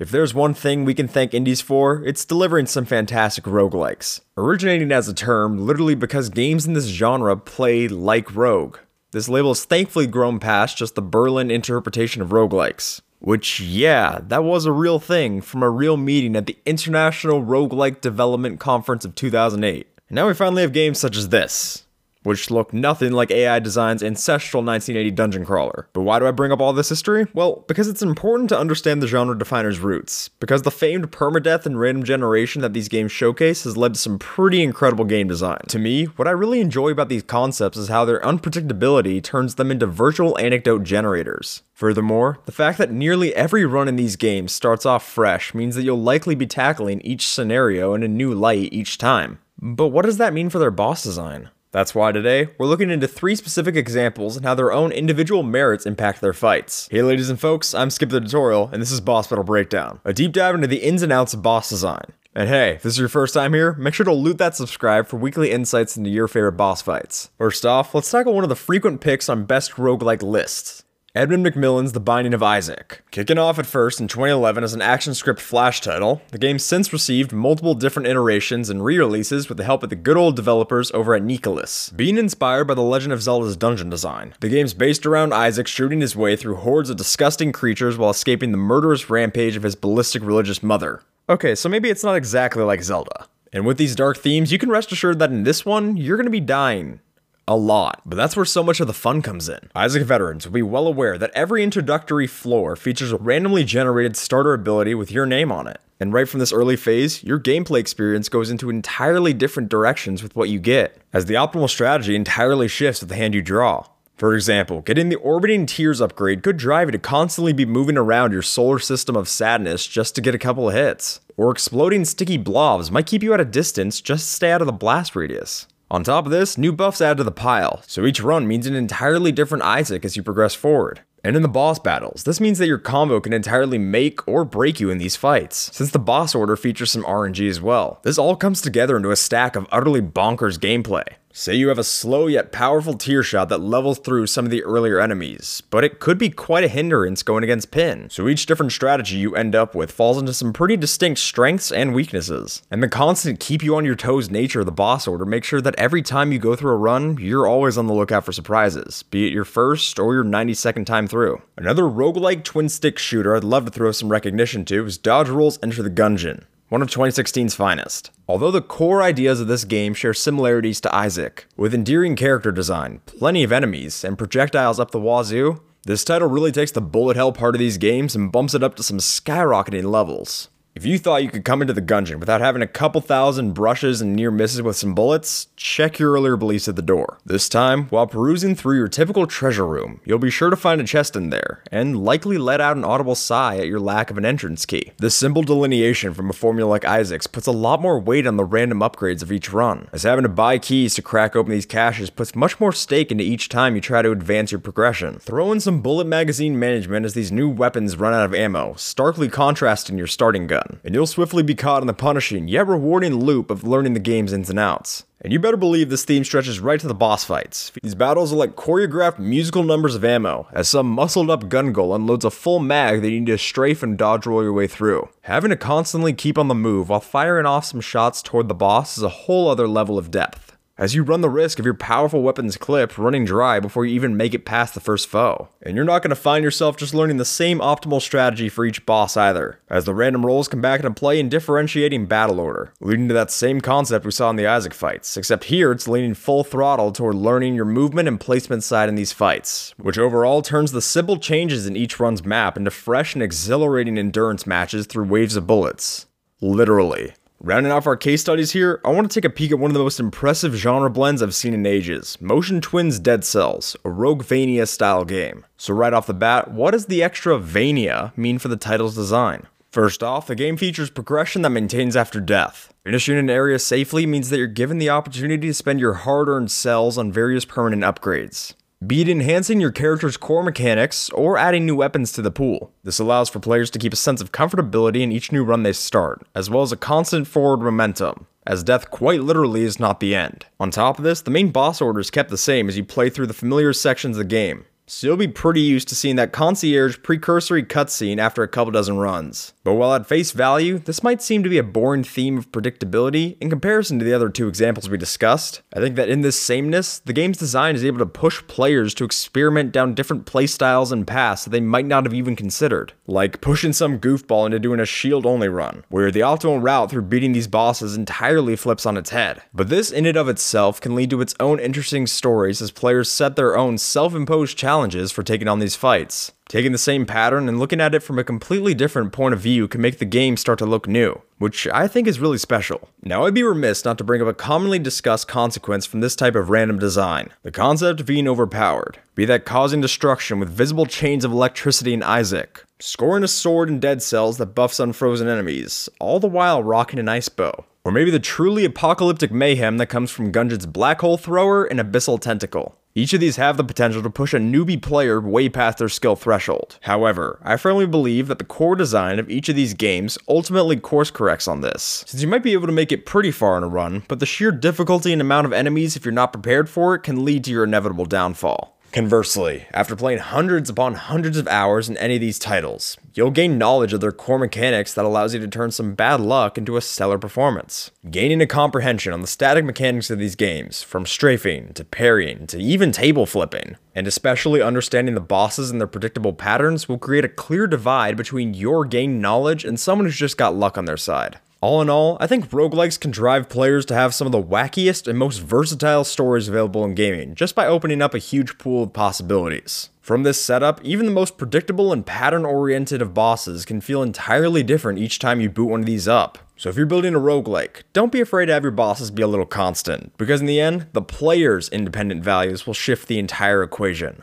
If there's one thing we can thank indies for, it's delivering some fantastic roguelikes. Originating as a term literally because games in this genre play like rogue. This label has thankfully grown past just the Berlin interpretation of roguelikes. Which, yeah, that was a real thing from a real meeting at the International Roguelike Development Conference of 2008. And now we finally have games such as this which look nothing like AI Design's ancestral 1980 dungeon crawler. But why do I bring up all this history? Well, because it's important to understand the genre definer's roots, because the famed permadeath and random generation that these games showcase has led to some pretty incredible game design. To me, what I really enjoy about these concepts is how their unpredictability turns them into virtual anecdote generators. Furthermore, the fact that nearly every run in these games starts off fresh means that you'll likely be tackling each scenario in a new light each time. But what does that mean for their boss design? That's why today, we're looking into three specific examples and how their own individual merits impact their fights. Hey ladies and folks, I'm Skip the Tutorial, and this is Boss Battle Breakdown, a deep dive into the ins and outs of boss design. And hey, if this is your first time here, make sure to loot that subscribe for weekly insights into your favorite boss fights. First off, let's tackle one of the frequent picks on best roguelike lists, Edmund McMillen's The Binding of Isaac. Kicking off at first in 2011 as an action script flash title, the game since received multiple different iterations and re-releases with the help of the good old developers over at Nicalis. Being inspired by The Legend of Zelda's dungeon design, the game's based around Isaac shooting his way through hordes of disgusting creatures while escaping the murderous rampage of his ballistic religious mother. Okay, so maybe it's not exactly like Zelda. And with these dark themes, you can rest assured that in this one, you're gonna be dying a lot, but that's where so much of the fun comes in. Isaac veterans will be well aware that every introductory floor features a randomly generated starter ability with your name on it. And right from this early phase, your gameplay experience goes into entirely different directions with what you get, as the optimal strategy entirely shifts with the hand you draw. For example, getting the Orbiting Tears upgrade could drive you to constantly be moving around your solar system of sadness just to get a couple of hits. Or exploding sticky blobs might keep you at a distance just to stay out of the blast radius. On top of this, new buffs add to the pile, so each run means an entirely different Isaac as you progress forward. And in the boss battles, this means that your combo can entirely make or break you in these fights, since the boss order features some RNG as well. This all comes together into a stack of utterly bonkers gameplay. Say you have a slow yet powerful tear shot that levels through some of the earlier enemies, but it could be quite a hindrance going against Pin. So each different strategy you end up with falls into some pretty distinct strengths and weaknesses. And the constant keep you on your toes nature of the boss order makes sure that every time you go through a run, you're always on the lookout for surprises, be it your first or your 90 second time through. Another roguelike twin stick shooter I'd love to throw some recognition to is Dodge Roll's Enter the Gungeon one of 2016's finest. Although the core ideas of this game share similarities to Isaac, with endearing character design, plenty of enemies, and projectiles up the wazoo, this title really takes the bullet hell part of these games and bumps it up to some skyrocketing levels. If you thought you could come into the gungeon without having a couple thousand brushes and near misses with some bullets, check your earlier beliefs at the door. This time, while perusing through your typical treasure room, you'll be sure to find a chest in there, and likely let out an audible sigh at your lack of an entrance key. This simple delineation from a formula like Isaac's puts a lot more weight on the random upgrades of each run, as having to buy keys to crack open these caches puts much more stake into each time you try to advance your progression. Throw in some bullet magazine management as these new weapons run out of ammo, starkly contrasting your starting gun and you'll swiftly be caught in the punishing yet rewarding loop of learning the game's ins and outs. And you better believe this theme stretches right to the boss fights. These battles are like choreographed musical numbers of ammo, as some muscled up gun goal unloads a full mag that you need to strafe and dodge roll your way through. Having to constantly keep on the move while firing off some shots toward the boss is a whole other level of depth as you run the risk of your powerful weapon's clip running dry before you even make it past the first foe. And you're not going to find yourself just learning the same optimal strategy for each boss either, as the random rolls come back into play in differentiating battle order, leading to that same concept we saw in the Isaac fights, except here it's leaning full throttle toward learning your movement and placement side in these fights, which overall turns the simple changes in each run's map into fresh and exhilarating endurance matches through waves of bullets. Literally. Rounding off our case studies here, I want to take a peek at one of the most impressive genre blends I've seen in ages, Motion Twin's Dead Cells, a Roguevania style game. So right off the bat, what does the extra Vania mean for the title's design? First off, the game features progression that maintains after death. Finishing an area safely means that you're given the opportunity to spend your hard-earned cells on various permanent upgrades be it enhancing your character's core mechanics or adding new weapons to the pool. This allows for players to keep a sense of comfortability in each new run they start, as well as a constant forward momentum, as death quite literally is not the end. On top of this, the main boss order is kept the same as you play through the familiar sections of the game, so you'll be pretty used to seeing that concierge precursory cutscene after a couple dozen runs. But while at face value, this might seem to be a boring theme of predictability in comparison to the other two examples we discussed, I think that in this sameness, the game's design is able to push players to experiment down different playstyles and paths that they might not have even considered. Like pushing some goofball into doing a shield only run, where the optimal route through beating these bosses entirely flips on its head. But this in and of itself can lead to its own interesting stories as players set their own self-imposed challenges for taking on these fights. Taking the same pattern and looking at it from a completely different point of view can make the game start to look new, which I think is really special. Now, I'd be remiss not to bring up a commonly discussed consequence from this type of random design the concept of being overpowered, be that causing destruction with visible chains of electricity in Isaac, scoring a sword in Dead Cells that buffs unfrozen enemies, all the while rocking an ice bow. Or maybe the truly apocalyptic mayhem that comes from Gungeon's Black Hole Thrower and Abyssal Tentacle. Each of these have the potential to push a newbie player way past their skill threshold. However, I firmly believe that the core design of each of these games ultimately course corrects on this, since you might be able to make it pretty far in a run, but the sheer difficulty and amount of enemies if you're not prepared for it can lead to your inevitable downfall. Conversely, after playing hundreds upon hundreds of hours in any of these titles, you'll gain knowledge of their core mechanics that allows you to turn some bad luck into a stellar performance. Gaining a comprehension on the static mechanics of these games, from strafing to parrying to even table flipping, and especially understanding the bosses and their predictable patterns will create a clear divide between your gained knowledge and someone who's just got luck on their side. All in all, I think roguelikes can drive players to have some of the wackiest and most versatile stories available in gaming, just by opening up a huge pool of possibilities. From this setup, even the most predictable and pattern oriented of bosses can feel entirely different each time you boot one of these up. So if you're building a roguelike, don't be afraid to have your bosses be a little constant, because in the end, the player's independent values will shift the entire equation.